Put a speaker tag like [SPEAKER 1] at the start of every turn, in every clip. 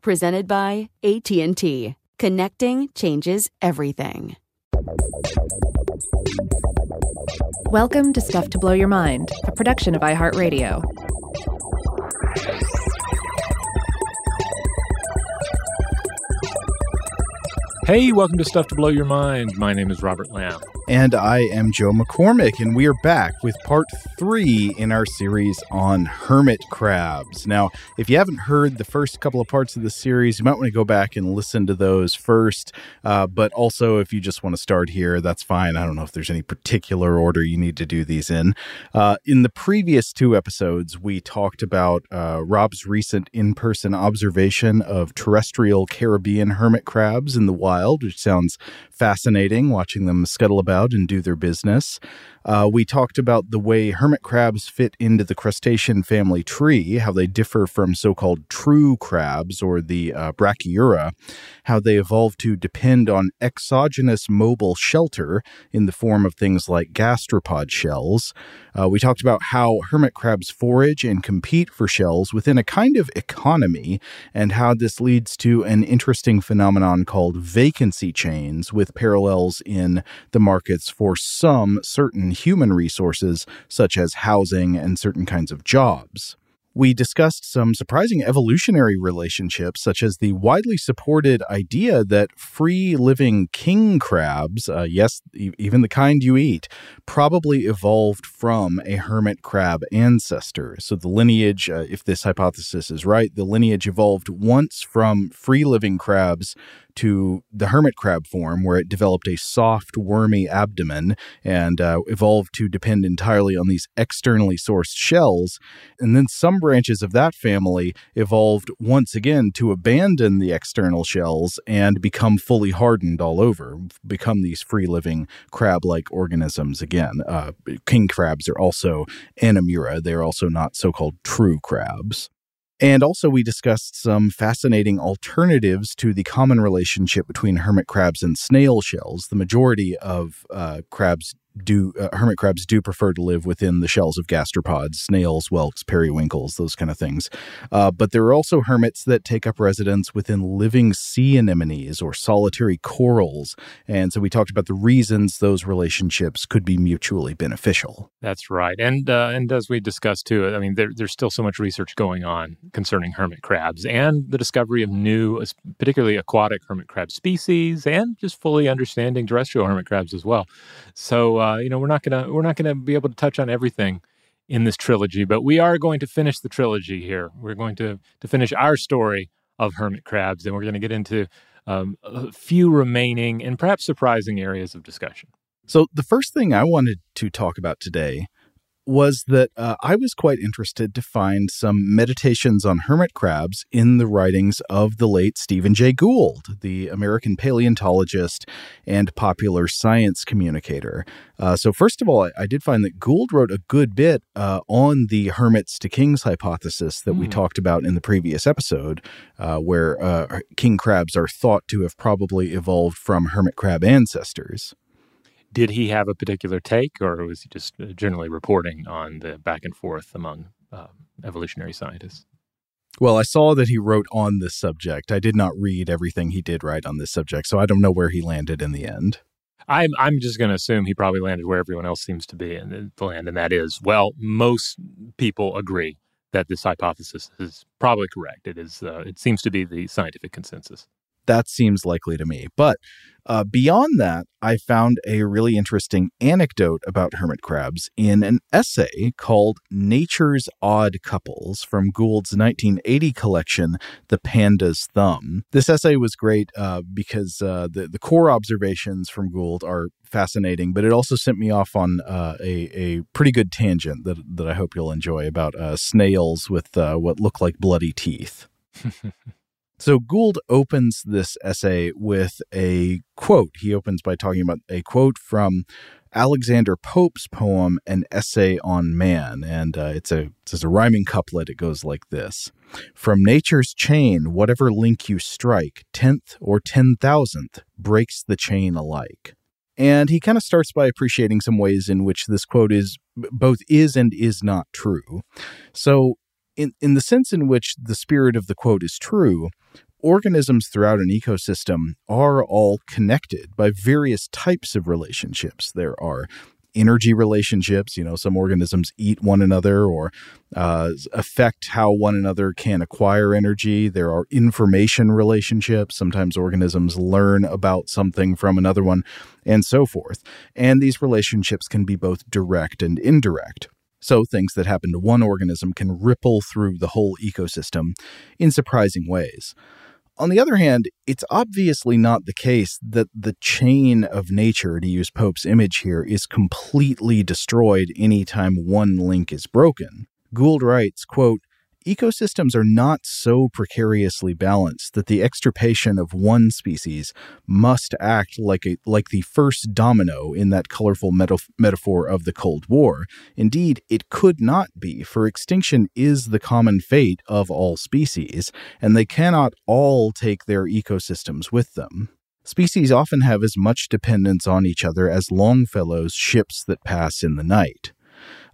[SPEAKER 1] presented by AT&T. Connecting changes everything.
[SPEAKER 2] Welcome to Stuff to Blow Your Mind, a production of iHeartRadio.
[SPEAKER 3] Hey, welcome to Stuff to Blow Your Mind. My name is Robert Lamb.
[SPEAKER 4] And I am Joe McCormick, and we are back with part three in our series on hermit crabs. Now, if you haven't heard the first couple of parts of the series, you might want to go back and listen to those first. Uh, but also, if you just want to start here, that's fine. I don't know if there's any particular order you need to do these in. Uh, in the previous two episodes, we talked about uh, Rob's recent in person observation of terrestrial Caribbean hermit crabs in the wild, which sounds fascinating watching them scuttle about and do their business. Uh, we talked about the way hermit crabs fit into the crustacean family tree, how they differ from so called true crabs or the uh, Brachyura, how they evolved to depend on exogenous mobile shelter in the form of things like gastropod shells. Uh, we talked about how hermit crabs forage and compete for shells within a kind of economy, and how this leads to an interesting phenomenon called vacancy chains with parallels in the markets for some certain human resources, such as housing and certain kinds of jobs. We discussed some surprising evolutionary relationships, such as the widely supported idea that free living king crabs, uh, yes, even the kind you eat, probably evolved from a hermit crab ancestor. So the lineage, uh, if this hypothesis is right, the lineage evolved once from free living crabs to the hermit crab form, where it developed a soft, wormy abdomen and uh, evolved to depend entirely on these externally sourced shells. And then some branches of that family evolved once again to abandon the external shells and become fully hardened all over, become these free living crab like organisms again. Uh, king crabs are also Anomura, they're also not so called true crabs. And also, we discussed some fascinating alternatives to the common relationship between hermit crabs and snail shells. The majority of uh, crabs do uh, hermit crabs do prefer to live within the shells of gastropods, snails, whelks, periwinkles, those kind of things. Uh, but there are also hermits that take up residence within living sea anemones or solitary corals, and so we talked about the reasons those relationships could be mutually beneficial.
[SPEAKER 3] That's right, and uh, and as we discussed too, I mean, there, there's still so much research going on concerning hermit crabs and the discovery of new, particularly aquatic hermit crab species, and just fully understanding terrestrial hermit crabs as well. So uh, you know, we're not gonna we're not gonna be able to touch on everything in this trilogy, but we are going to finish the trilogy here. We're going to to finish our story of hermit crabs, and we're going to get into um, a few remaining and perhaps surprising areas of discussion.
[SPEAKER 4] So, the first thing I wanted to talk about today was that uh, I was quite interested to find some meditations on hermit crabs in the writings of the late Stephen Jay Gould, the American paleontologist and popular science communicator. Uh, so, first of all, I, I, did find that Gould wrote a good bit uh, on the hermits to kings hypothesis that mm. we hmm. talked about in the previous episode, uh, where uh, king crabs are thought to have probably evolved from hermit crab ancestors
[SPEAKER 3] did he have a particular take, or was he just uh, generally reporting on the back and forth among um, evolutionary scientists?
[SPEAKER 4] Well, I saw that he wrote on this subject. I did not read everything he did write on this subject, so I don't know where he landed in the end.
[SPEAKER 3] I'm I'm just going to assume he probably landed where everyone else seems to be in the land, and that is well, most people agree that this hypothesis is probably correct. It is. Uh, it seems to be the scientific consensus.
[SPEAKER 4] That seems likely to me. But uh, beyond that, I found a really interesting anecdote about hermit crabs in an essay called Nature's Odd Couples from Gould's 1980 collection, The Panda's Thumb. This essay was great uh, because uh, the, the core observations from Gould are fascinating, but it also sent me off on uh, a, a pretty good tangent that, that I hope you'll enjoy about uh, snails with uh, what look like bloody teeth. So Gould opens this essay with a quote. He opens by talking about a quote from Alexander Pope's poem, An Essay on Man. And uh, it's, a, it's a rhyming couplet. It goes like this From nature's chain, whatever link you strike, tenth or ten thousandth breaks the chain alike. And he kind of starts by appreciating some ways in which this quote is both is and is not true. So, in, in the sense in which the spirit of the quote is true, organisms throughout an ecosystem are all connected by various types of relationships. There are energy relationships. You know, some organisms eat one another or uh, affect how one another can acquire energy. There are information relationships. Sometimes organisms learn about something from another one, and so forth. And these relationships can be both direct and indirect. So, things that happen to one organism can ripple through the whole ecosystem in surprising ways. On the other hand, it's obviously not the case that the chain of nature, to use Pope's image here, is completely destroyed anytime one link is broken. Gould writes, quote, ecosystems are not so precariously balanced that the extirpation of one species must act like a like the first domino in that colorful metaphor of the Cold War. Indeed, it could not be, for extinction is the common fate of all species, and they cannot all take their ecosystems with them. Species often have as much dependence on each other as Longfellow's ships that pass in the night.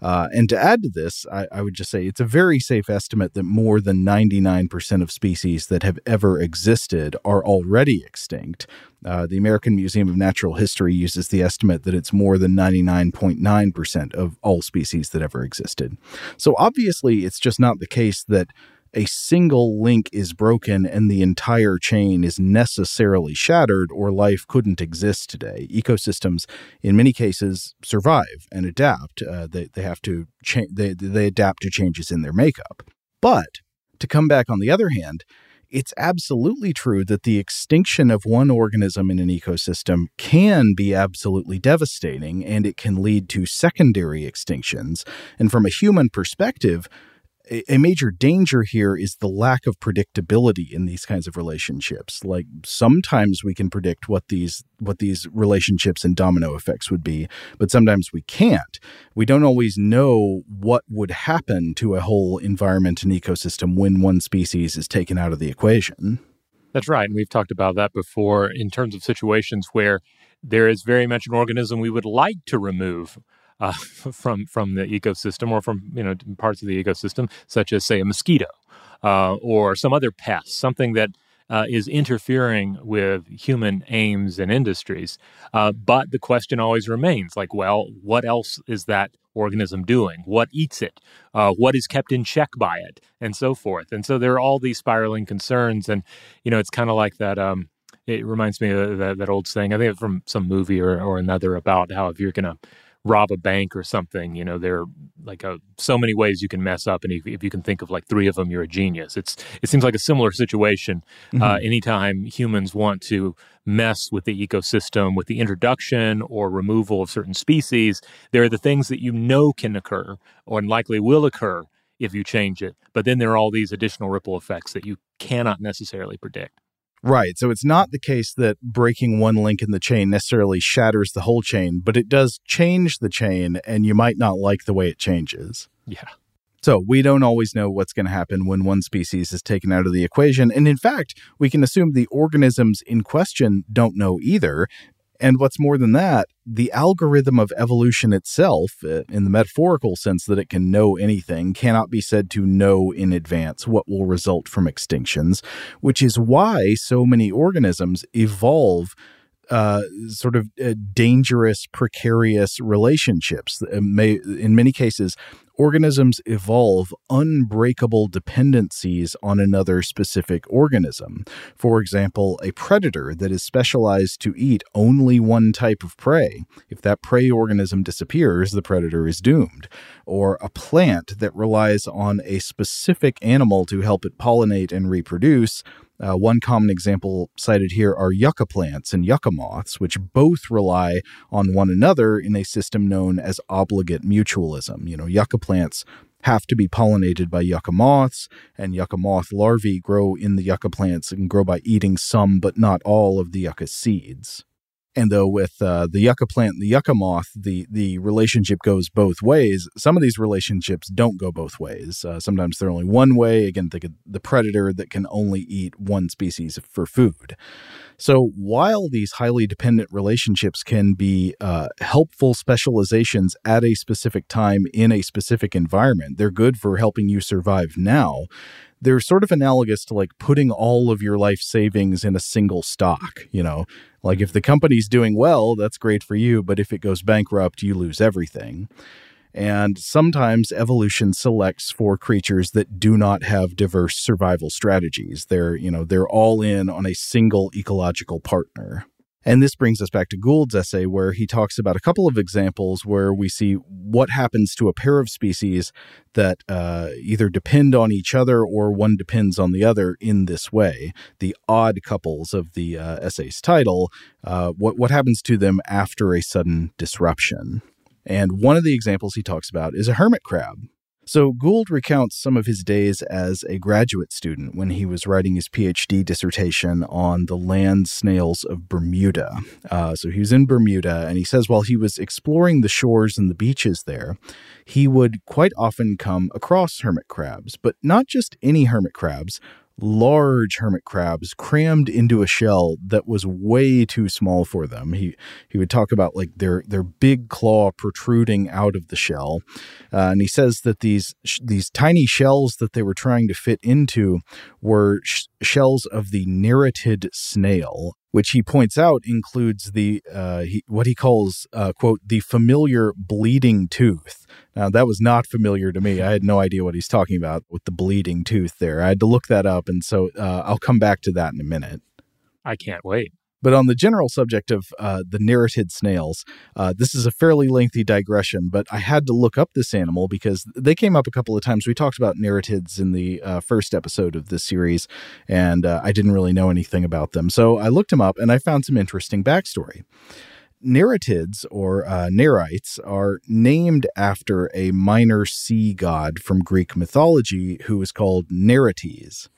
[SPEAKER 4] Uh, and to add to this, I, I, would just say it's a very safe estimate that more than 99% of species that have ever existed are already extinct. Uh, the American Museum of Natural History uses the estimate that it's more than 99.9% of all species that ever existed. So obviously, it's just not the case that a single link is broken and the entire chain is necessarily shattered, or life couldn't exist today. Ecosystems, in many cases, survive and adapt. Uh, they, they have to cha- they, they adapt to changes in their makeup. But to come back on the other hand, it's absolutely true that the extinction of one organism in an ecosystem can be absolutely devastating and it can lead to secondary extinctions. And from a human perspective, a major danger here is the lack of predictability in these kinds of relationships. Like sometimes we can predict what these what these relationships and domino effects would be but sometimes we can't. We don't always know what would happen to a whole environment and ecosystem when one species is taken out of the equation.
[SPEAKER 3] That's right and we've talked about that before in terms of situations where there is very much an organism we would like to remove uh, from from the ecosystem or from you know parts of the ecosystem, such as say a mosquito uh, or some other pest, something that uh, is interfering with human aims and industries. Uh, but the question always remains: like, well, what else is that organism doing? What eats it? Uh, what is kept in check by it, and so forth? And so there are all these spiraling concerns, and you know, it's kind of like that. Um, it reminds me of that, that old saying. I think from some movie or, or another about how if you're to rob a bank or something, you know, there are like a, so many ways you can mess up, and if, if, you can think of like three of them, you're a genius. It's it seems like a similar situation. Mm-hmm. Uh, anytime humans want to mess with the ecosystem with the introduction or removal of certain species, there are the things that you know can occur or likely will occur if you change it. But then there are all these additional ripple effects that you cannot necessarily predict.
[SPEAKER 4] Right. So it's not the case that breaking one link in the chain necessarily shatters the whole chain, but it does change the chain, and you might not like the way it changes.
[SPEAKER 3] Yeah.
[SPEAKER 4] So we don't always know what's going to happen when one species is taken out of the equation. And in fact, we can assume the organisms in question don't know either. And what's more than that, the algorithm of evolution itself, uh, in the metaphorical sense that it can know anything, cannot be said to know in advance what will result from extinctions, which is why so many organisms evolve uh, sort of uh, dangerous, precarious relationships. May, in many cases, organisms evolve unbreakable dependencies on another specific organism. For example, a predator that is specialized to eat only one type of prey. If that prey organism disappears, the predator is doomed. Or a plant that relies on a specific animal to help it pollinate and reproduce. Uh, one common example cited here are yucca plants and yucca moths, which both rely on one another in a system known as obligate mutualism. You know, yucca plants have to be pollinated by yucca moths, and yucca moth larvae grow in the yucca plants and grow by eating some but not all of the yucca seeds. And though with uh, the yucca plant and the yucca moth, the the relationship goes both ways. Some of these relationships don't go both ways. Uh, sometimes they're only one way. Again, think of the predator that can only eat one species for food. So while these highly dependent relationships can be uh, helpful specializations at a specific time in a specific environment, they're good for helping you survive now they're sort of analogous to like putting all of your life savings in a single stock, you know. Like if the company's doing well, that's great for you, but if it goes bankrupt, you lose everything. And sometimes evolution selects for creatures that do not have diverse survival strategies. They're, you know, they're all in on a single ecological partner. And this brings us back to Gould's essay, where he talks about a couple of examples where we see what happens to a pair of species that uh, either depend on each other or one depends on the other in this way. The odd couples of the uh, essay's title, uh, what, what happens to them after a sudden disruption. And one of the examples he talks about is a hermit crab. So, Gould recounts some of his days as a graduate student when he was writing his PhD dissertation on the land snails of Bermuda. Uh, so, he was in Bermuda, and he says while he was exploring the shores and the beaches there, he would quite often come across hermit crabs, but not just any hermit crabs, large hermit crabs crammed into a shell that was way too small for them. He he would talk about like their their big claw protruding out of the shell, uh, and he says that these these tiny shells that they were trying to fit into were sh- shells of the neritid snail, which he points out includes the uh, he, what he calls uh, quote the familiar bleeding tooth. Now that was not familiar to me. I had no idea what he's talking about with the bleeding tooth there. I had to look that up, and so uh, I'll come back to that in a minute.
[SPEAKER 3] I can't wait.
[SPEAKER 4] But on the general subject of uh, the neritid snails, uh, this is a fairly lengthy digression, but I had to look up this animal because they came up a couple of times. We talked about neritids in the uh, first episode of this series, and uh, I didn't really know anything about them. So I looked them up and I found some interesting backstory. Neritids or uh, Nerites are named after a minor sea god from Greek mythology who is called Nerites.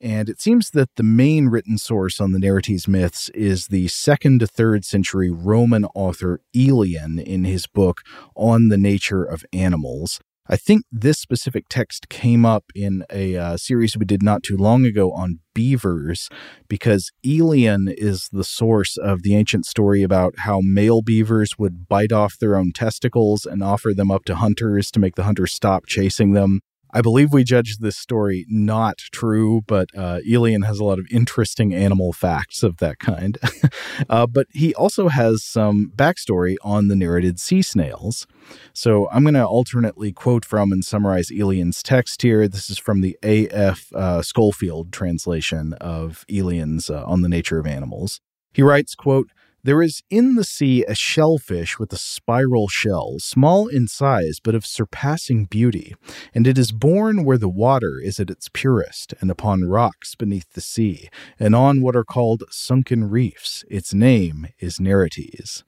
[SPEAKER 4] And it seems that the main written source on the Nerites myths is the second to third century Roman author Aelian in his book On the Nature of Animals. I think this specific text came up in a uh, series we did not too long ago on beavers because Aelian is the source of the ancient story about how male beavers would bite off their own testicles and offer them up to hunters to make the hunters stop chasing them. I believe we judged this story not true, but uh, Aelian has a lot of interesting animal facts of that kind. uh, but he also has some backstory on the neritid sea snails. So I'm going to alternately quote from and summarize Aelian's text here. This is from the A.F. Uh, Scholfield translation of Aelian's uh, On the Nature of Animals. He writes, quote, There is in the sea a shellfish with a spiral shell, small in size but of surpassing beauty, and it is born where the water is at its purest, and upon rocks beneath the sea, and on what are called sunken reefs. Its name is Nerites.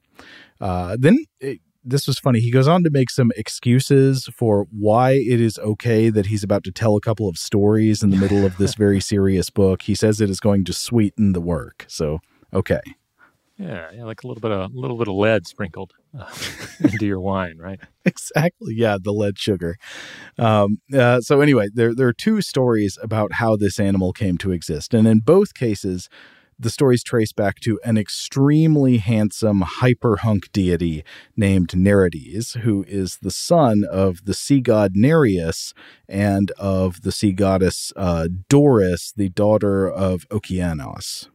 [SPEAKER 4] Uh, then it, this was funny. He goes on to make some excuses for why it is okay that he's about to tell a couple of stories in the middle of this very serious book. He says it is going to sweeten the work. So, okay.
[SPEAKER 3] Yeah, yeah, like a little bit of a little bit of lead sprinkled uh, into your wine, right?
[SPEAKER 4] exactly. Yeah, the lead sugar. Um, uh, so anyway, there there are two stories about how this animal came to exist, and in both cases, the stories trace back to an extremely handsome hyperhunk deity named Nerites, who is the son of the sea god Nereus and of the sea goddess uh, Doris, the daughter of Okeanos.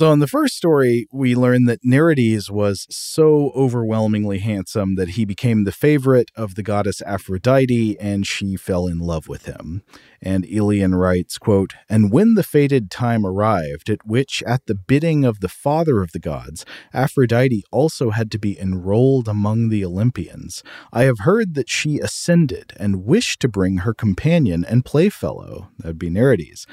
[SPEAKER 4] So, in the first story, we learn that Nerites was so overwhelmingly handsome that he became the favorite of the goddess Aphrodite and she fell in love with him. And Aelian writes, quote, And when the fated time arrived, at which, at the bidding of the father of the gods, Aphrodite also had to be enrolled among the Olympians, I have heard that she ascended and wished to bring her companion and playfellow, that'd be Nerites.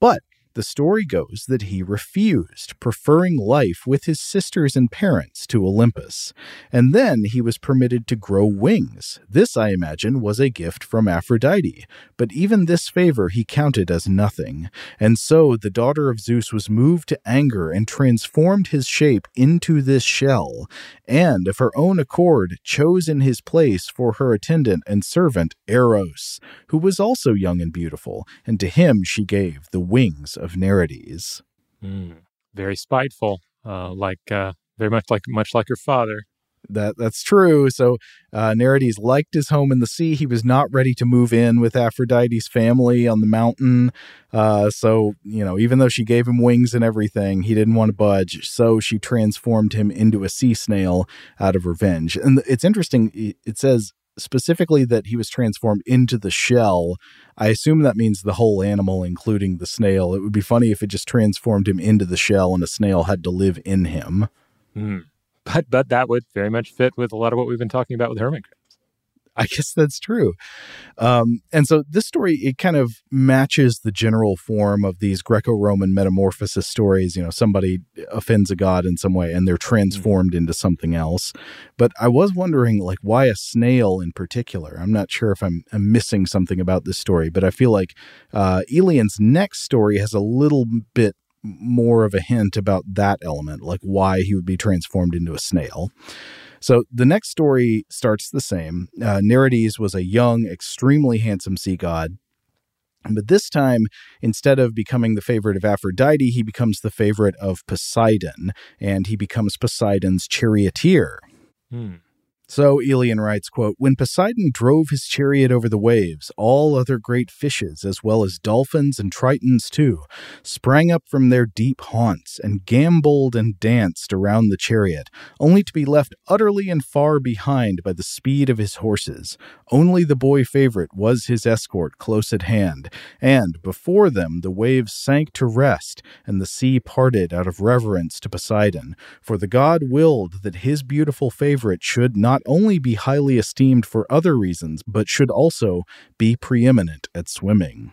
[SPEAKER 4] But the story goes that he refused, preferring life with his sisters and parents to Olympus. And then he was permitted to grow wings. This, I imagine, was a gift from Aphrodite. But even this favor he counted as nothing. And so the daughter of Zeus was moved to anger and transformed his shape into this shell, and of her own accord chose in his place for her attendant and servant Eros, who was also young and beautiful, and to him she gave the wings of Nerites.
[SPEAKER 3] Mm, very spiteful, uh, like uh, very much like much like her father.
[SPEAKER 4] That that's true. So uh, Nerites liked his home in the sea. He was not ready to move in with Aphrodite's family on the mountain. Uh, so you know, even though she gave him wings and everything, he didn't want to budge. So she transformed him into a sea snail out of revenge. And it's interesting. It says specifically that he was transformed into the shell. I assume that means the whole animal, including the snail. It would be funny if it just transformed him into the shell and a snail had to live in him.
[SPEAKER 3] Mm. But but that would very much fit with a lot of what we've been talking about with hermit
[SPEAKER 4] I guess that's true. Um, and so this story, it kind of matches the general form of these Greco Roman metamorphosis stories. You know, somebody offends a god in some way and they're transformed into something else. But I was wondering, like, why a snail in particular? I'm not sure if I'm, I'm missing something about this story, but I feel like uh, Aelian's next story has a little bit more of a hint about that element, like why he would be transformed into a snail. So the next story starts the same. Uh, Nerites was a young, extremely handsome sea god. But this time, instead of becoming the favorite of Aphrodite, he becomes the favorite of Poseidon, and he becomes Poseidon's charioteer. Hmm. So Aelian writes, quote, When Poseidon drove his chariot over the waves, all other great fishes, as well as dolphins and tritons too, sprang up from their deep haunts and gamboled and danced around the chariot, only to be left utterly and far behind by the speed of his horses. Only the boy favorite was his escort close at hand, and before them the waves sank to rest, and the sea parted out of reverence to Poseidon, for the god willed that his beautiful favorite should not not only be highly esteemed for other reasons, but should also be preeminent at swimming.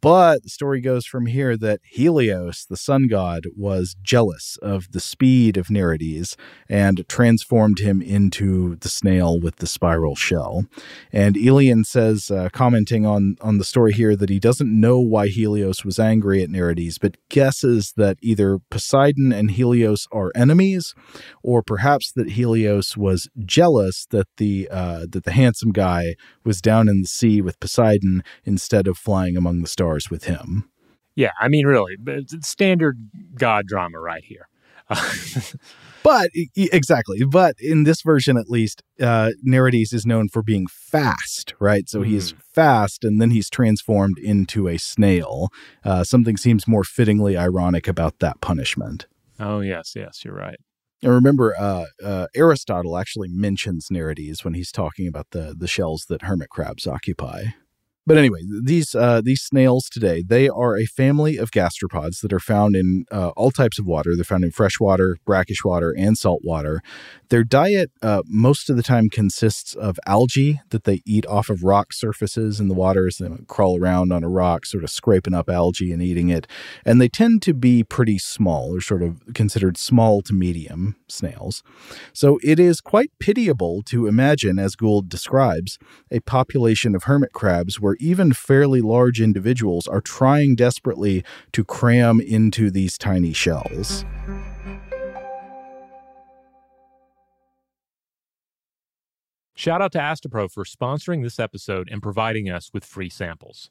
[SPEAKER 4] But the story goes from here that Helios, the sun god, was jealous of the speed of Nerites and transformed him into the snail with the spiral shell. And Aelian says, uh, commenting on, on the story here, that he doesn't know why Helios was angry at Nerites, but guesses that either Poseidon and Helios are enemies, or perhaps that Helios was jealous that the uh, that the handsome guy was down in the sea with Poseidon instead of flying among the stars stars with him.
[SPEAKER 3] Yeah, I mean, really, standard God drama right here.
[SPEAKER 4] but exactly, but in this version at least, uh, Nerites is known for being fast, right? So mm. he's fast, and then he's transformed into a snail. Uh, something seems more fittingly ironic about that punishment.
[SPEAKER 3] Oh yes, yes, you're right.
[SPEAKER 4] And remember, uh, uh, Aristotle actually mentions Nerites when he's talking about the the shells that hermit crabs occupy. But anyway, these uh, these snails today they are a family of gastropods that are found in uh, all types of water. They're found in freshwater, brackish water, and salt water. Their diet uh, most of the time consists of algae that they eat off of rock surfaces in the water. So they crawl around on a rock, sort of scraping up algae and eating it. And they tend to be pretty small, or sort of considered small to medium snails. So it is quite pitiable to imagine, as Gould describes, a population of hermit crabs where even fairly large individuals are trying desperately to cram into these tiny shells.
[SPEAKER 3] Shout out to Astepro for sponsoring this episode and providing us with free samples.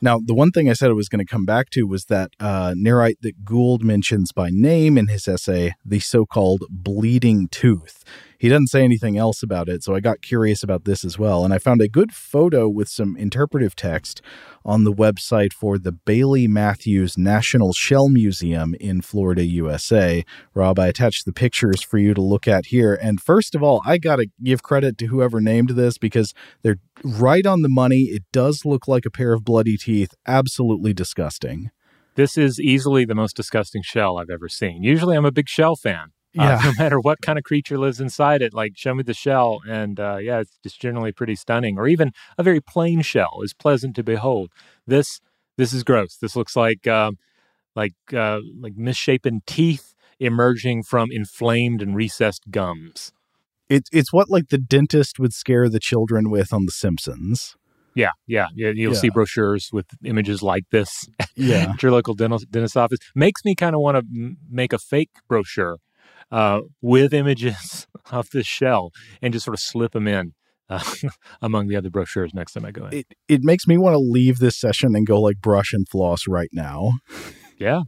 [SPEAKER 4] Now, the one thing I said I was going to come back to was that uh, Nerite that Gould mentions by name in his essay, the so called bleeding tooth. He doesn't say anything else about it, so I got curious about this as well. And I found a good photo with some interpretive text on the website for the Bailey Matthews National Shell Museum in Florida, USA. Rob, I attached the pictures for you to look at here. And first of all, I got to give credit to whoever named this because they're right on the money. It does look like a pair of bloody teeth. Absolutely disgusting.
[SPEAKER 3] This is easily the most disgusting shell I've ever seen. Usually, I'm a big shell fan. Uh, yeah. Uh, no matter what kind of creature lives inside it, like show me the shell, and uh, yeah, it's just generally pretty stunning. Or even a very plain shell is pleasant to behold. This This is gross. This looks like um, like uh, like misshapen teeth emerging from inflamed and recessed gums.
[SPEAKER 4] It, it's what like the dentist would scare the children with on The Simpsons.
[SPEAKER 3] Yeah, yeah, yeah. You'll
[SPEAKER 4] Yeah.
[SPEAKER 3] see brochures with images like this
[SPEAKER 4] Yeah.
[SPEAKER 3] at your local dental dentist office. Makes me kind of want to m- make a fake brochure uh, with images of this shell and just sort of slip them in uh, among the other brochures next time I go in.
[SPEAKER 4] It it makes me want to leave this session and go like brush and floss right now.
[SPEAKER 3] yeah,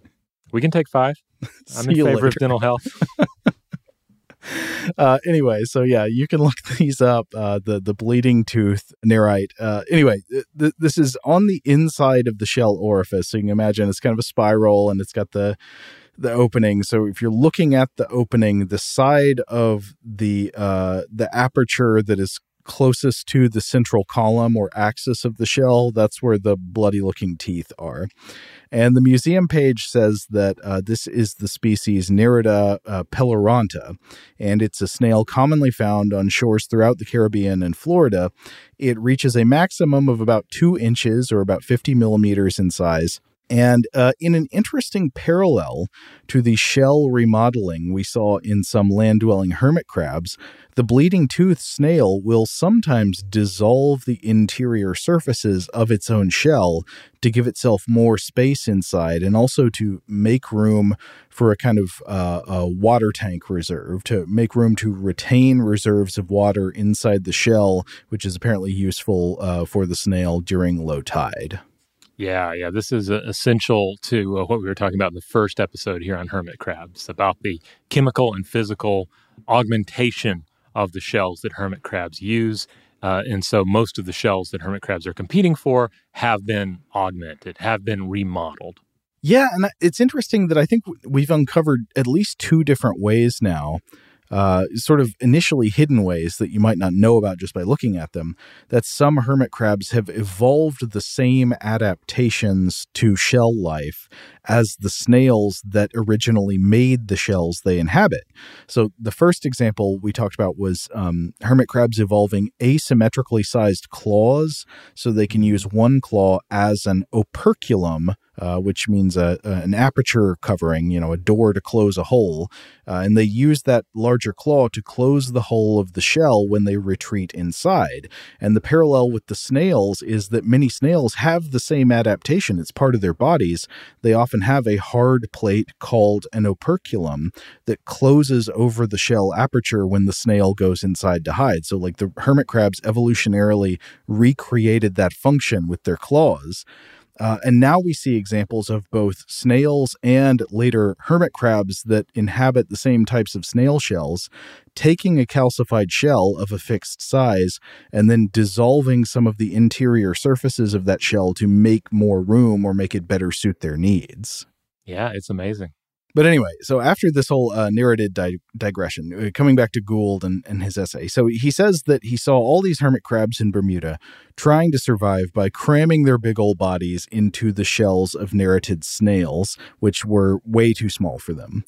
[SPEAKER 3] we can take five. I'm in favor of dental health.
[SPEAKER 4] uh, anyway, so yeah, you can look these up. Uh, the the bleeding tooth nerite. Uh, anyway, th- th- this is on the inside of the shell orifice, so you can imagine it's kind of a spiral, and it's got the the opening. So if you're looking at the opening, the side of the uh, the aperture that is closest to the central column or axis of the shell, that's where the bloody looking teeth are. And the museum page says that uh, this is the species Nerita uh, and it's a snail commonly found on shores throughout the Caribbean and Florida. It reaches a maximum of about two inches or about 50 millimeters in size. And uh, in an interesting parallel to the shell remodeling we saw in some land dwelling hermit crabs, the bleeding tooth snail will sometimes dissolve the interior surfaces of its own shell to give itself more space inside and also to make room for a kind of uh, a water tank reserve, to make room to retain reserves of water inside the shell, which is apparently useful uh, for the snail during low tide.
[SPEAKER 3] Yeah, yeah. This is uh, essential to uh, what we were talking about in the first episode here on hermit crabs about the chemical and physical augmentation of the shells that hermit crabs use. Uh, and so most of the shells that hermit crabs are competing for have been augmented, have been remodeled.
[SPEAKER 4] Yeah, and it's interesting that I think we've uncovered at least two different ways now, uh, sort of initially hidden ways that you might not know about just by looking at them, that some hermit crabs have evolved the same adaptations to shell life as the snails that originally made the shells they inhabit. So the first example we talked about was um, hermit crabs evolving asymmetrically sized claws so they can use one claw as an operculum uh, which means a, a, an aperture covering, you know, a door to close a hole. Uh, and they use that larger claw to close the hole of the shell when they retreat inside. And the parallel with the snails is that many snails have the same adaptation. It's part of their bodies. They often have a hard plate called an operculum that closes over the shell aperture when the snail goes inside to hide. So, like the hermit crabs evolutionarily recreated that function with their claws. Uh, and now we see examples of both snails and later hermit crabs that inhabit the same types of snail shells taking a calcified shell of a fixed size and then dissolving some of the interior surfaces of that shell to make more room or make it better suit their needs.
[SPEAKER 3] Yeah, it's amazing.
[SPEAKER 4] But anyway, so after this whole uh, narrative di- digression, uh, coming back to Gould and, and his essay, so he says that he saw all these hermit crabs in Bermuda trying to survive by cramming their big old bodies into the shells of neritid snails, which were way too small for them.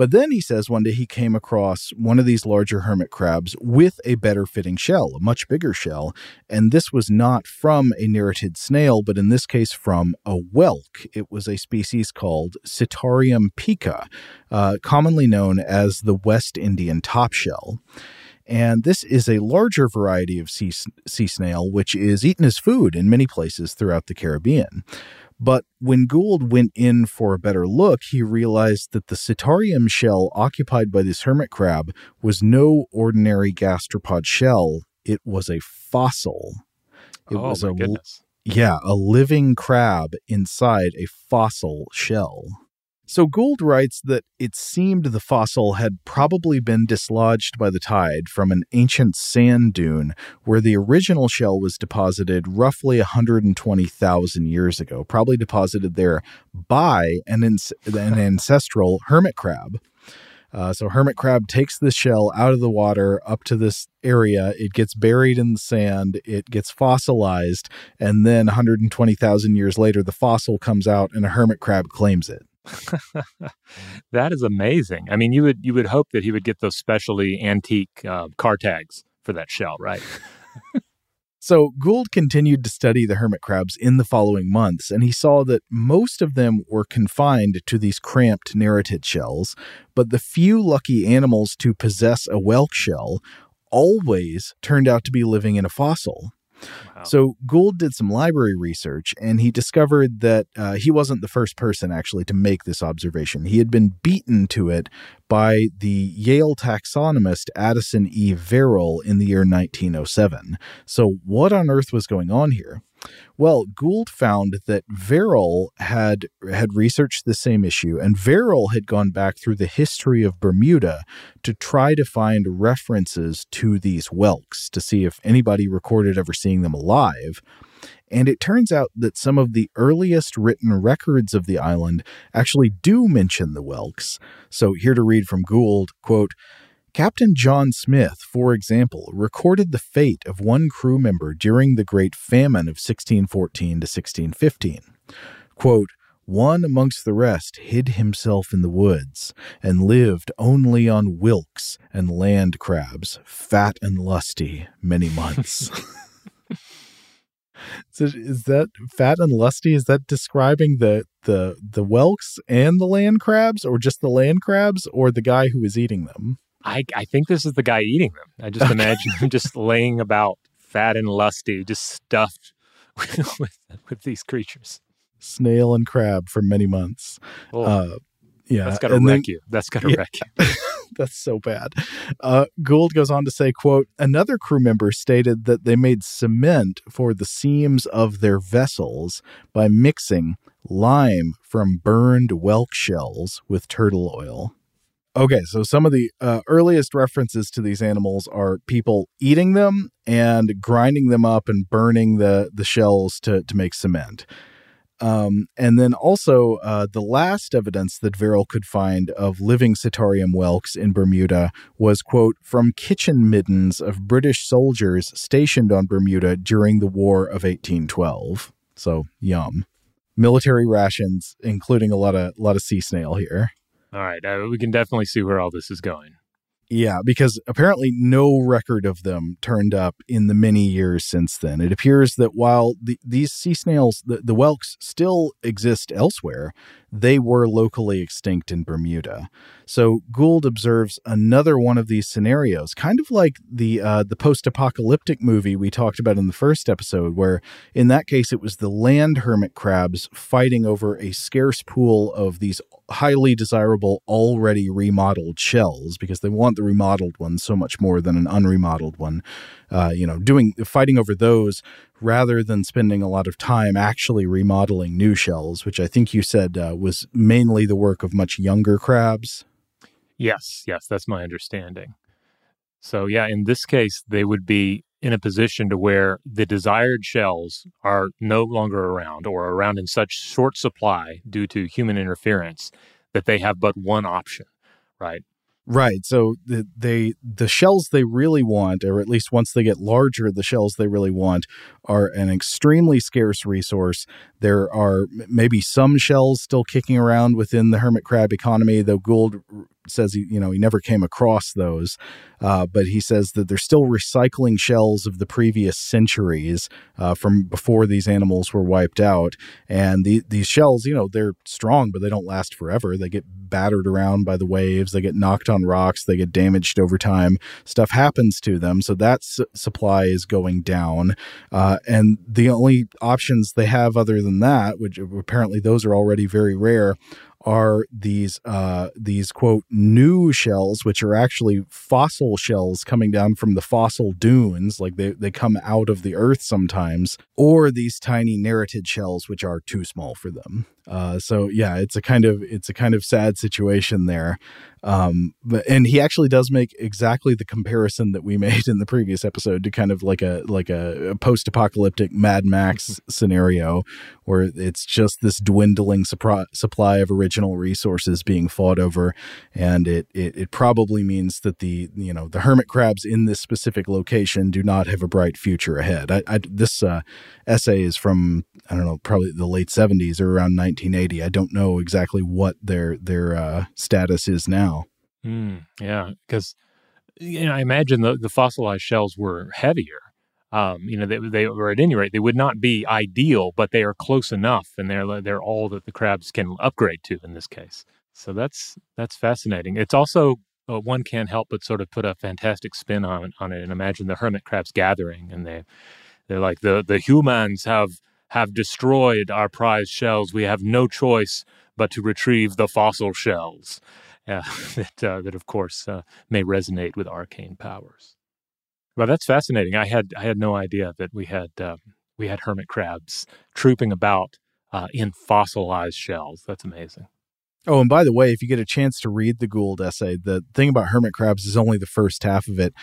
[SPEAKER 4] But then he says one day he came across one of these larger hermit crabs with a better fitting shell, a much bigger shell. And this was not from a neritid snail, but in this case from a whelk. It was a species called Cittarium pica, uh, commonly known as the West Indian top shell. And this is a larger variety of sea, sea snail, which is eaten as food in many places throughout the Caribbean. But when Gould went in for a better look, he realized that the cittarium shell occupied by this hermit crab was no ordinary gastropod shell. It was a fossil. It
[SPEAKER 3] oh,
[SPEAKER 4] was
[SPEAKER 3] my
[SPEAKER 4] a
[SPEAKER 3] goodness.
[SPEAKER 4] yeah, a living crab inside a fossil shell. So Gould writes that it seemed the fossil had probably been dislodged by the tide from an ancient sand dune where the original shell was deposited roughly 120,000 years ago, probably deposited there by an, an ancestral hermit crab. Uh, so hermit crab takes the shell out of the water up to this area. It gets buried in the sand. It gets fossilized, and then 120,000 years later, the fossil comes out, and a hermit crab claims it.
[SPEAKER 3] that is amazing. I mean, you would you would hope that he would get those specially antique uh, car tags for that shell, right?
[SPEAKER 4] So Gould continued to study the hermit crabs in the following months, and he saw that most of them were confined to these cramped neritid shells, but the few lucky animals to possess a whelk shell always turned out to be living in a fossil. So Gould did some library research and he discovered that uh, he wasn't the first person actually to make this observation. He had been beaten to it by the Yale taxonomist Addison E. Verrill in the year 1907. So, what on earth was going on here? Well, Gould found that Verrill had had researched the same issue, and Verrill had gone back through the history of Bermuda to try to find references to these whelks to see if anybody recorded ever seeing them alive. And it turns out that some of the earliest written records of the island actually do mention the whelks. So here to read from Gould, quote, Captain John Smith, for example, recorded the fate of one crew member during the Great Famine of 1614 to 1615. Quote, one amongst the rest hid himself in the woods and lived only on whelks and land crabs, fat and lusty, many months. so is that fat and lusty? Is that describing the the the whelks and the land crabs, or just the land crabs, or the guy who is eating them?
[SPEAKER 3] I, I think this is the guy eating them. I just imagine him just laying about fat and lusty, just stuffed with, with, with these creatures.
[SPEAKER 4] Snail and crab for many months. Oh, uh, yeah,
[SPEAKER 3] that's gotta and wreck then, you. That's gotta yeah, wreck you.
[SPEAKER 4] that's so bad. Uh, Gould goes on to say, "quote Another crew member stated that they made cement for the seams of their vessels by mixing lime from burned whelk shells with turtle oil." Okay, so some of the uh, earliest references to these animals are people eating them and grinding them up and burning the the shells to to make cement. Um, and then also uh, the last evidence that Verrill could find of living cittarium whelks in Bermuda was quote from kitchen middens of British soldiers stationed on Bermuda during the War of 1812. So yum, military rations, including a lot of lot of sea snail here.
[SPEAKER 3] All right, uh, we can definitely see where all this is going.
[SPEAKER 4] Yeah, because apparently no record of them turned up in the many years since then. It appears that while the, these sea snails, the, the whelks, still exist elsewhere, they were locally extinct in Bermuda. So Gould observes another one of these scenarios, kind of like the uh, the post-apocalyptic movie we talked about in the first episode, where in that case it was the land hermit crabs fighting over a scarce pool of these highly desirable, already remodeled shells because they want the remodeled one so much more than an unremodeled one. Uh, you know, doing fighting over those rather than spending a lot of time actually remodeling new shells, which I think you said uh, was mainly the work of much younger crabs.
[SPEAKER 3] Yes, yes, that's my understanding. So, yeah, in this case, they would be in a position to where the desired shells are no longer around or around in such short supply due to human interference that they have but one option, right?
[SPEAKER 4] Right. So the, they the shells they really want, or at least once they get larger, the shells they really want are an extremely scarce resource. There are maybe some shells still kicking around within the hermit crab economy, though Gould says he, you know, he never came across those. Uh, but he says that they're still recycling shells of the previous centuries uh, from before these animals were wiped out. And the, these shells, you know, they're strong, but they don't last forever. They get battered around by the waves, they get knocked on rocks, they get damaged over time. Stuff happens to them. So that s- supply is going down. Uh, and the only options they have other than that, which apparently those are already very rare, are these uh, these quote new shells, which are actually fossil shells coming down from the fossil dunes, like they, they come out of the earth sometimes, or these tiny neritid shells, which are too small for them. Uh, so yeah, it's a kind of it's a kind of sad situation there. Um, but, and he actually does make exactly the comparison that we made in the previous episode to kind of like a like a, a post-apocalyptic Mad Max scenario where it's just this dwindling supply supply of original resources being fought over, and it, it it probably means that the you know the hermit crabs in this specific location do not have a bright future ahead. I, I this uh, essay is from I don't know probably the late seventies or around 1980. I don't know exactly what their their uh, status is now
[SPEAKER 3] Mm, yeah, because you know, I imagine the, the fossilized shells were heavier. Um, you know, they, they or at any rate, they would not be ideal, but they are close enough, and they're they're all that the crabs can upgrade to in this case. So that's that's fascinating. It's also uh, one can't help but sort of put a fantastic spin on on it and imagine the hermit crabs gathering, and they they're like the the humans have have destroyed our prize shells. We have no choice but to retrieve the fossil shells. Uh, that uh, that of course uh, may resonate with arcane powers. Well, that's fascinating. I had I had no idea that we had um, we had hermit crabs trooping about uh, in fossilized shells. That's amazing.
[SPEAKER 4] Oh, and by the way, if you get a chance to read the Gould essay, the thing about hermit crabs is only the first half of it.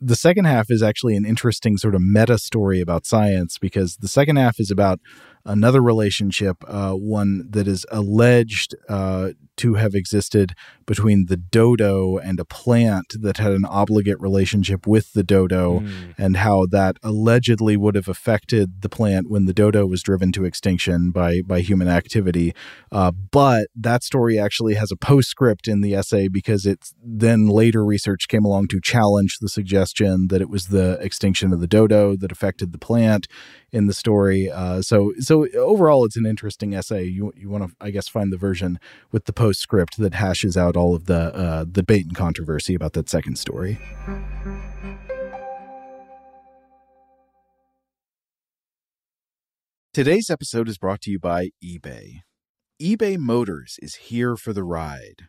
[SPEAKER 4] The second half is actually an interesting sort of meta story about science because the second half is about another relationship, uh, one that is alleged uh, to have existed between the dodo and a plant that had an obligate relationship with the dodo, mm. and how that allegedly would have affected the plant when the dodo was driven to extinction by by human activity. Uh, but that story actually has a postscript in the essay because it's then later research came along to challenge the suggestion that it was the extinction of the dodo that affected the plant in the story. Uh, so so overall, it's an interesting essay. You you want to I guess find the version with the postscript that hashes out all of the uh, debate and controversy about that second story. Today's episode is brought to you by eBay. eBay Motors is here for the ride.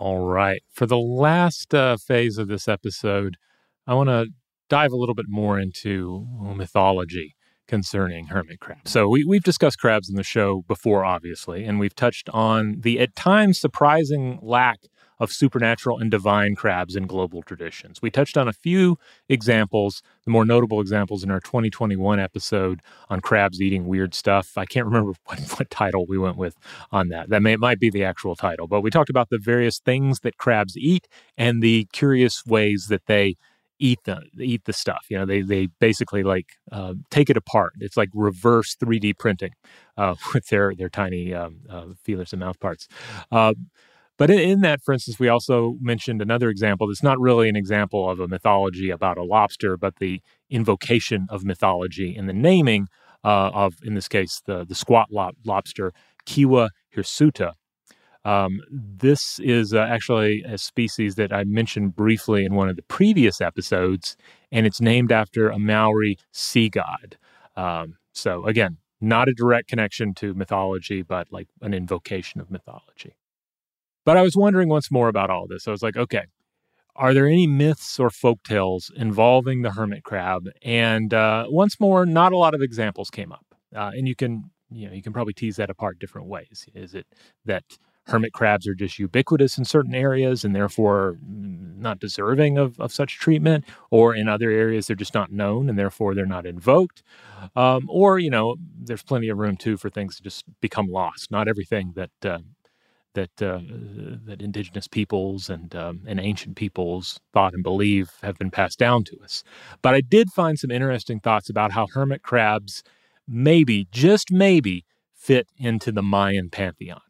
[SPEAKER 3] All right. For the last uh, phase of this episode, I want to dive a little bit more into mythology concerning hermit crabs. So we, we've discussed crabs in the show before, obviously, and we've touched on the at times surprising lack of supernatural and divine crabs in global traditions. We touched on a few examples, the more notable examples in our 2021 episode on crabs eating weird stuff. I can't remember what, what title we went with on that. That may, might be the actual title, but we talked about the various things that crabs eat and the curious ways that they eat the eat the stuff. You know, they they basically like uh, take it apart. It's like reverse 3D printing uh, with their their tiny um, uh, feelers and mouth parts. But in, in, that, for instance, we also mentioned another example that's not really an example of a mythology about a lobster, but the invocation of mythology in the naming uh, of, in this case, the the squat lobster, Kiwa hirsuta. Um, this is uh, actually a species that I mentioned briefly in one of the previous episodes, and it's named after a Maori sea god. Um, so, again, not a direct connection to mythology, but like an invocation of mythology. But I was wondering once more about all this. I was like, okay, are there any myths or folk tales involving the hermit crab? And uh, once more, not a lot of examples came up. Uh, and you can, you know, you can probably tease that apart different ways. Is it that hermit crabs are just ubiquitous in certain areas and therefore not deserving of, of such treatment, or in other areas they're just not known and therefore they're not invoked. Um, or, you know, there's plenty of room too for things to just become lost. Not everything that uh, that uh, that indigenous peoples and um, and ancient peoples thought and believe have been passed down to us. But I did find some interesting thoughts about how hermit crabs maybe, just maybe, fit into the Mayan pantheon.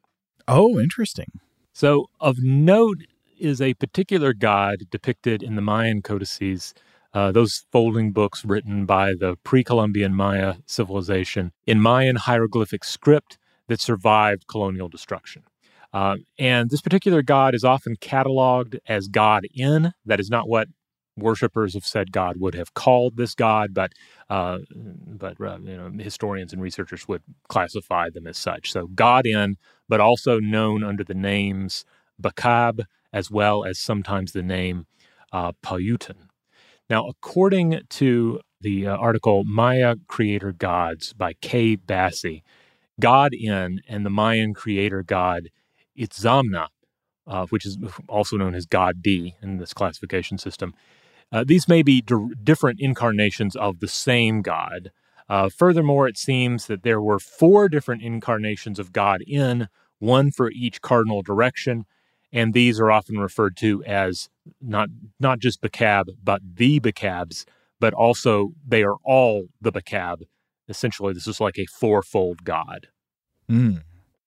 [SPEAKER 4] Oh, interesting.
[SPEAKER 3] So, of note is a particular god depicted in the Mayan codices, uh, those folding books written by the pre Columbian Maya civilization in Mayan hieroglyphic script that survived colonial destruction. Uh, and this particular god is often cataloged as God N. That is not what worshippers have said god would have called this god, but uh, but uh, you know historians and researchers would classify them as such. So God N, but also known under the names Bakab as well as sometimes the name uh, Pauahtun. Now, according to the uh, article Maya Creator Gods by Kay Bassie, God N and the Mayan creator god Itzamna, uh, which is also known as God D in this classification system, uh, these may be different incarnations of the same God. Uh, furthermore, it seems that there were four different incarnations of God N, one for each cardinal direction, and these are often referred to as not not just Bakab, but the Bakabs, but also they are all the Bakab. Essentially, this is like a fourfold God.
[SPEAKER 4] Mm.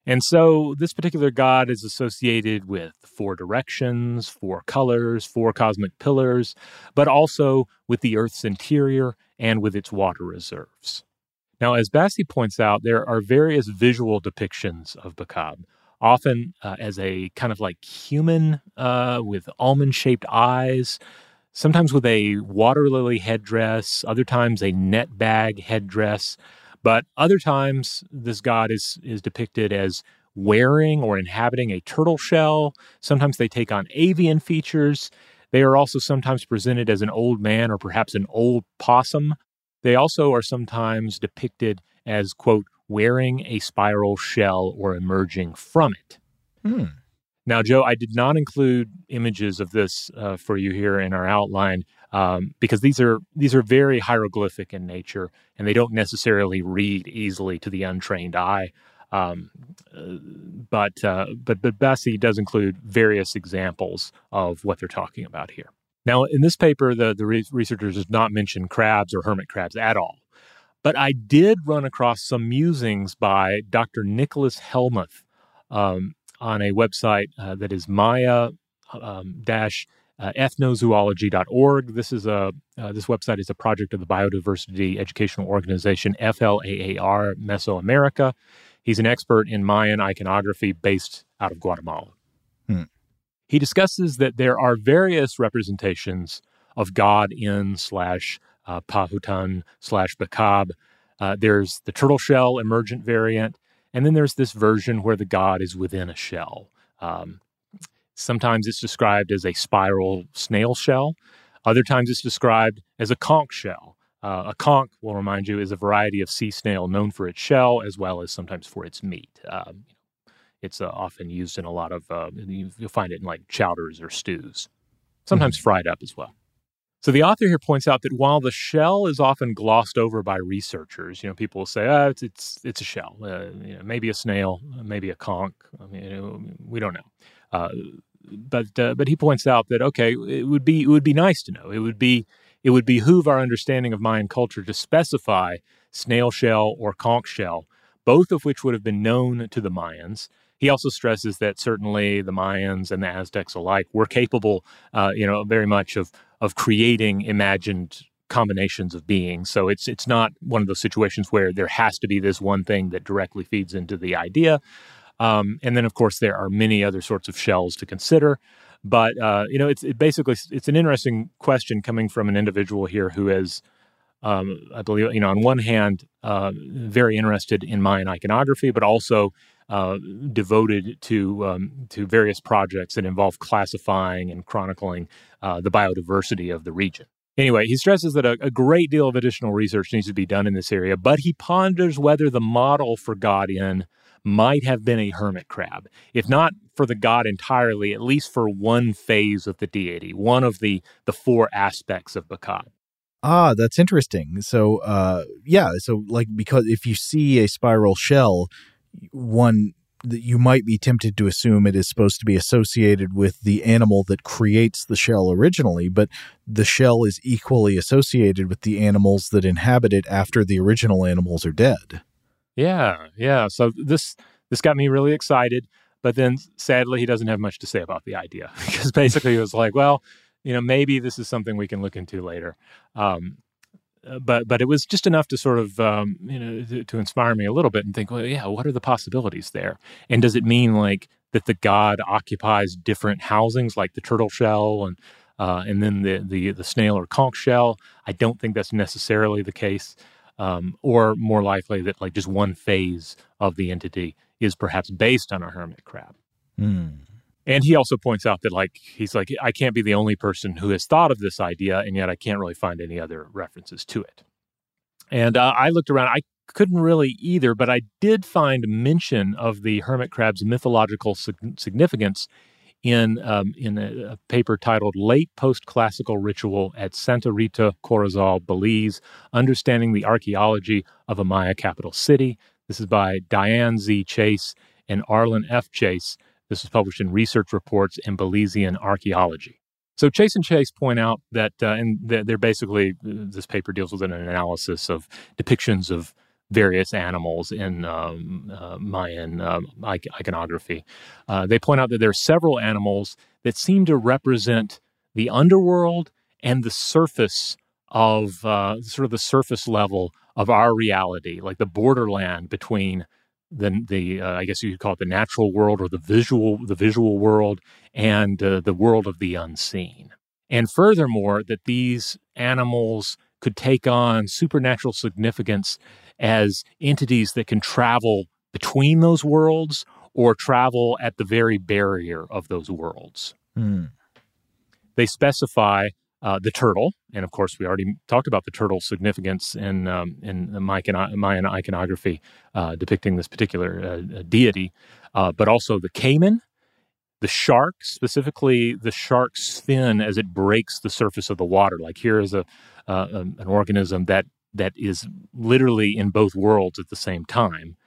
[SPEAKER 3] And so this particular god is associated with four directions, four colors, four cosmic pillars, but also with the Earth's interior and with its water reserves. Now, as Bassie points out, there are various visual depictions of Bakab, often uh, as a kind of like human uh, with almond shaped eyes, sometimes with a water lily headdress, other times a net bag headdress. But other times, this god is, is depicted as wearing or inhabiting a turtle shell. Sometimes they take on avian features. They are also sometimes presented as an old man or perhaps an old possum. They also are sometimes depicted as, quote, wearing a spiral shell or emerging from it.
[SPEAKER 4] Hmm.
[SPEAKER 3] Now, Joe, I did not include images of this uh, for you here in our outline um, because these are these are very hieroglyphic in nature, and they don't necessarily read easily to the untrained eye. Um, uh, but uh, but but Bassie does include various examples of what they're talking about here. Now, in this paper, the the re- researchers does not mention crabs or hermit crabs at all. But I did run across some musings by Dr. Nicholas Hellmuth um, on a website uh, that is Maya um, dash uh, ethnozoology.org. This is a uh, this website is a project of the Biodiversity Educational Organization FLAAR Mesoamerica. He's an expert in Mayan iconography based out of Guatemala.
[SPEAKER 4] Hmm.
[SPEAKER 3] He discusses that there are various representations of God N slash uh, Pauahtun slash Bakab. Uh, there's the turtle shell emergent variant, and then there's this version where the god is within a shell. Um, sometimes it's described as a spiral snail shell. Other times it's described as a conch shell. Uh, a conch, will remind you, is a variety of sea snail known for its shell as well as sometimes for its meat. Um, it's uh, often used in a lot of, uh, you'll find it in like chowders or stews, sometimes mm-hmm. fried up as well. So the author here points out that while the shell is often glossed over by researchers, you know, people will say, "Ah, it's it's it's a shell, uh, you know, maybe a snail, maybe a conch. I mean, we don't know." Uh, but uh, but he points out that okay, it would be it would be nice to know. It would be it would behoove our understanding of Mayan culture to specify snail shell or conch shell, both of which would have been known to the Mayans. He also stresses that certainly the Mayans and the Aztecs alike were capable, uh, you know, very much of of creating imagined combinations of beings. So it's it's not one of those situations where there has to be this one thing that directly feeds into the idea. Um, and then, of course, there are many other sorts of shells to consider. But uh, you know, it's it basically it's an interesting question coming from an individual here who is, um, I believe, you know, on one hand, uh, very interested in Mayan iconography, but also uh, devoted to um, to various projects that involve classifying and chronicling uh, the biodiversity of the region. Anyway, he stresses that a, a, great deal of additional research needs to be done in this area, but he ponders whether the model for God-N might have been a hermit crab, if not for the god entirely, at least for one phase of the deity, one of the the four aspects of Bakab.
[SPEAKER 4] Ah, that's interesting. So, uh, yeah, so like because if you see a spiral shell, one that you might be tempted to assume it is supposed to be associated with the animal that creates the shell originally, but the shell is equally associated with the animals that inhabit it after the original animals are dead.
[SPEAKER 3] Yeah, yeah. So this this got me really excited, but then sadly he doesn't have much to say about the idea because basically he was like, well, you know, maybe this is something we can look into later. Um, uh, but but it was just enough to sort of um, you know to, to, inspire me a little bit and think, well, yeah, what are the possibilities there? And does it mean like that the god occupies different housings, like the turtle shell and uh, and then the, the the snail or conch shell? I don't think that's necessarily the case um, or more likely that like just one phase of the entity is perhaps based on a hermit crab.
[SPEAKER 4] Mm.
[SPEAKER 3] And he also points out that like he's like I can't be the only person who has thought of this idea, and yet I can't really find any other references to it. And uh, I looked around. I couldn't really either, but I did find mention of the hermit crab's mythological significance in um, in a, a, paper titled "Late Post-Classical Ritual at Santa Rita, Corozal, Belize: Understanding the Archaeology of a Maya Capital City." This is by Diane Z. Chase and Arlen F. Chase. This was published in Research Reports in Belizean Archaeology. So Chase and Chase point out that, uh, and they're basically this paper deals with an analysis of depictions of various animals in um, uh, Mayan um, iconography. Uh, they point out that there are several animals that seem to represent the underworld and the surface of uh, sort of the surface level of our reality, like the borderland between the the uh, I guess you could call it the natural world or the visual the visual world and uh, the world of the unseen. And furthermore, that these animals could take on supernatural significance as entities that can travel between those worlds or travel at the very barrier of those worlds.
[SPEAKER 4] Hmm.
[SPEAKER 3] They specify uh, the turtle, and of course, we already talked about the turtle's significance in um, in the Mayan, iconography uh, depicting this particular uh, deity, uh, but also the caiman, the shark, specifically the shark's fin as it breaks the surface of the water. Like here is a uh, an organism that that is literally in both worlds at the same time.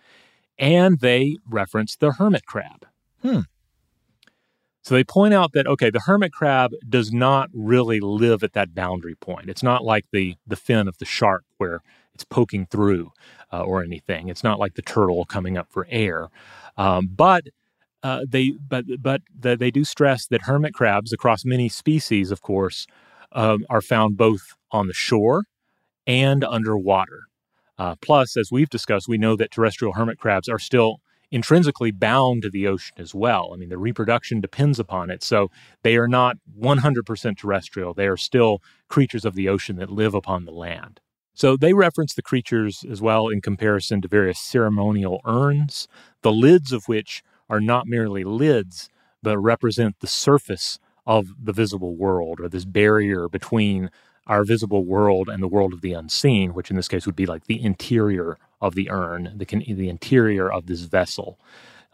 [SPEAKER 3] And they reference the hermit crab.
[SPEAKER 4] Hmm.
[SPEAKER 3] So they point out that okay, the hermit crab does not really live at that boundary point. It's not like the the fin of the shark where it's poking through uh, or anything. It's not like the turtle coming up for air. Um, but uh, they but but the, they do stress that hermit crabs across many species, of course, um, are found both on the shore and underwater. Uh, plus, as we've discussed, we know that terrestrial hermit crabs are still intrinsically bound to the ocean as well. I mean, the reproduction depends upon it. So they are not 100% terrestrial. They are still creatures of the ocean that live upon the land. So they reference the creatures as well in comparison to various ceremonial urns, the lids of which are not merely lids, but represent the surface of the visible world or this barrier between our visible world and the world of the unseen, which in this case would be like the interior of the urn, the, the interior of this vessel.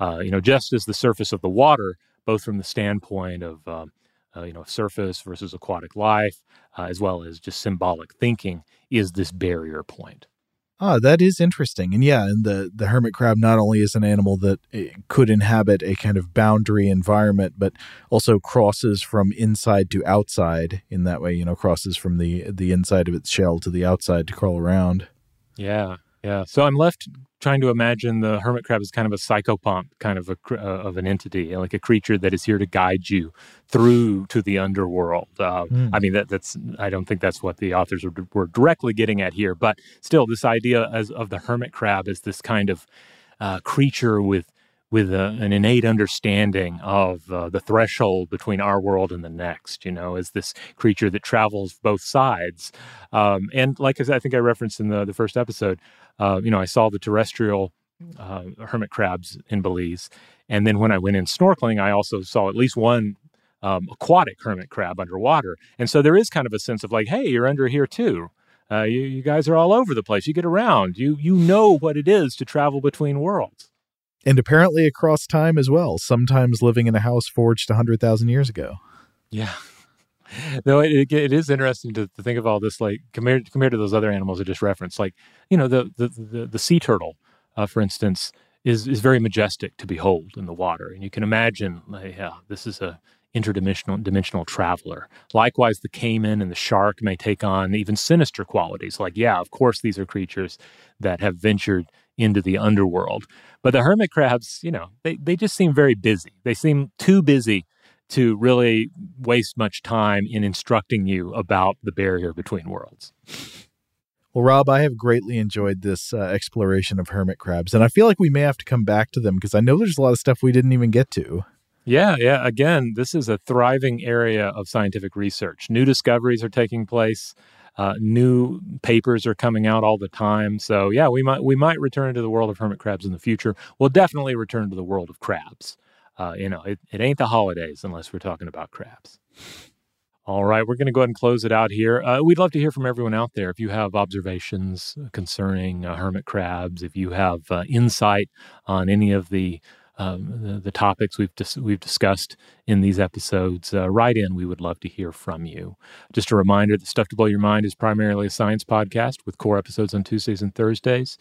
[SPEAKER 3] Uh, you know, just as the surface of the water, both from the standpoint of um, uh, you know surface versus aquatic life, uh, as well as just symbolic thinking, is this barrier point.
[SPEAKER 4] Ah, that is interesting. And yeah, and the, the hermit crab not only is an animal that eh, could inhabit a kind of boundary environment, but also crosses from inside to outside in that way, you know, crosses from the the inside of its shell to the outside to crawl around.
[SPEAKER 3] Yeah, yeah. So I'm left trying to imagine the hermit crab as kind of a psychopomp kind of a uh, of an entity, like a creature that is here to guide you through to the underworld. Uh, mm. I mean, that, that's I don't think that's what the authors were, were directly getting at here, but still, this idea as of the hermit crab as this kind of uh, creature with with a, an innate understanding of uh, the threshold between our world and the next, you know, as this creature that travels both sides. Um, and like I said, I think I referenced in the, the first episode, uh, you know, I saw the terrestrial uh, hermit crabs in Belize. And then when I went in snorkeling, I also saw at least one um, aquatic hermit crab underwater. And so there is kind of a sense of like, hey, you're under here too. Uh, you, you guys are all over the place. You get around. You you know what it is to travel between worlds
[SPEAKER 4] and apparently across time as well, sometimes living in a house forged 100,000 years ago.
[SPEAKER 3] Yeah. No, it, it is interesting to, to, think of all this, like compared compared to those other animals I just referenced. Like, you know, the the the, the sea turtle, uh, for instance, is is very majestic to behold in the water, and you can imagine, like, yeah, this is a interdimensional dimensional traveler. Likewise, the caiman and the shark may take on even sinister qualities. Like, yeah, of course, these are creatures that have ventured into the underworld. But the hermit crabs, you know, they, they just seem very busy. They seem too busy to really waste much time in instructing you about the barrier between worlds.
[SPEAKER 4] Well, Rob, I have greatly enjoyed this uh, exploration of hermit crabs, and I feel like we may have to come back to them because I know there's a lot of stuff we didn't even get to.
[SPEAKER 3] Yeah, yeah. Again, this is a thriving area of scientific research. New discoveries are taking place. Uh, new papers are coming out all the time. So yeah, we might we might return to the world of hermit crabs in the future. We'll definitely return to the world of crabs. Uh, you know, it, it ain't the holidays unless we're talking about crabs. All right, we're going to go ahead and close it out here. Uh, we'd love to hear from everyone out there. If you have observations concerning uh, hermit crabs, if you have uh, insight on any of the um, the, the, topics we've dis- we've discussed in these episodes, uh, write in. We would love to hear from you. Just a reminder that Stuff to Blow Your Mind is primarily a science podcast with core episodes on Tuesdays and Thursdays.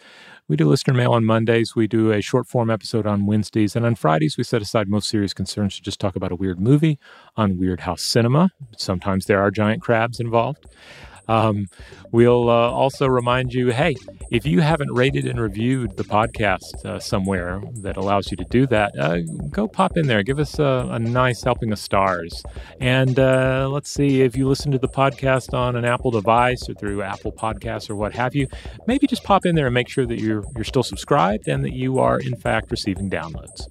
[SPEAKER 3] We do listener mail on Mondays. We do a short form episode on Wednesdays. And on Fridays, we set aside most serious concerns to just talk about a weird movie on Weird House Cinema. Sometimes there are giant crabs involved. Um, we'll uh, also remind you hey, if you haven't rated and reviewed the podcast uh, somewhere that allows you to do that, uh, go pop in there. Give us a, a nice helping of stars. And uh, let's see if you listen to the podcast on an Apple device or through Apple Podcasts or what have you, maybe just pop in there and make sure that you're, you're still subscribed and that you are, in fact, receiving downloads.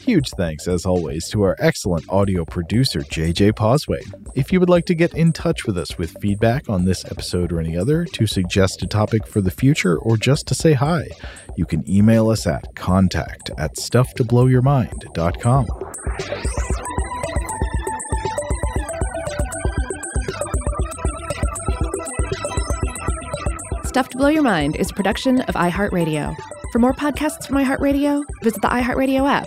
[SPEAKER 4] Huge thanks, as always, to our excellent audio producer, JJ Posway. If you would like to get in touch with us with feedback on this episode or any other, to suggest a topic for the future, or just to say hi, you can email us at contact at stufftoblowyourmind.com.
[SPEAKER 2] Stuff to Blow Your Mind is a production of iHeartRadio. For more podcasts from iHeartRadio, visit the iHeartRadio app,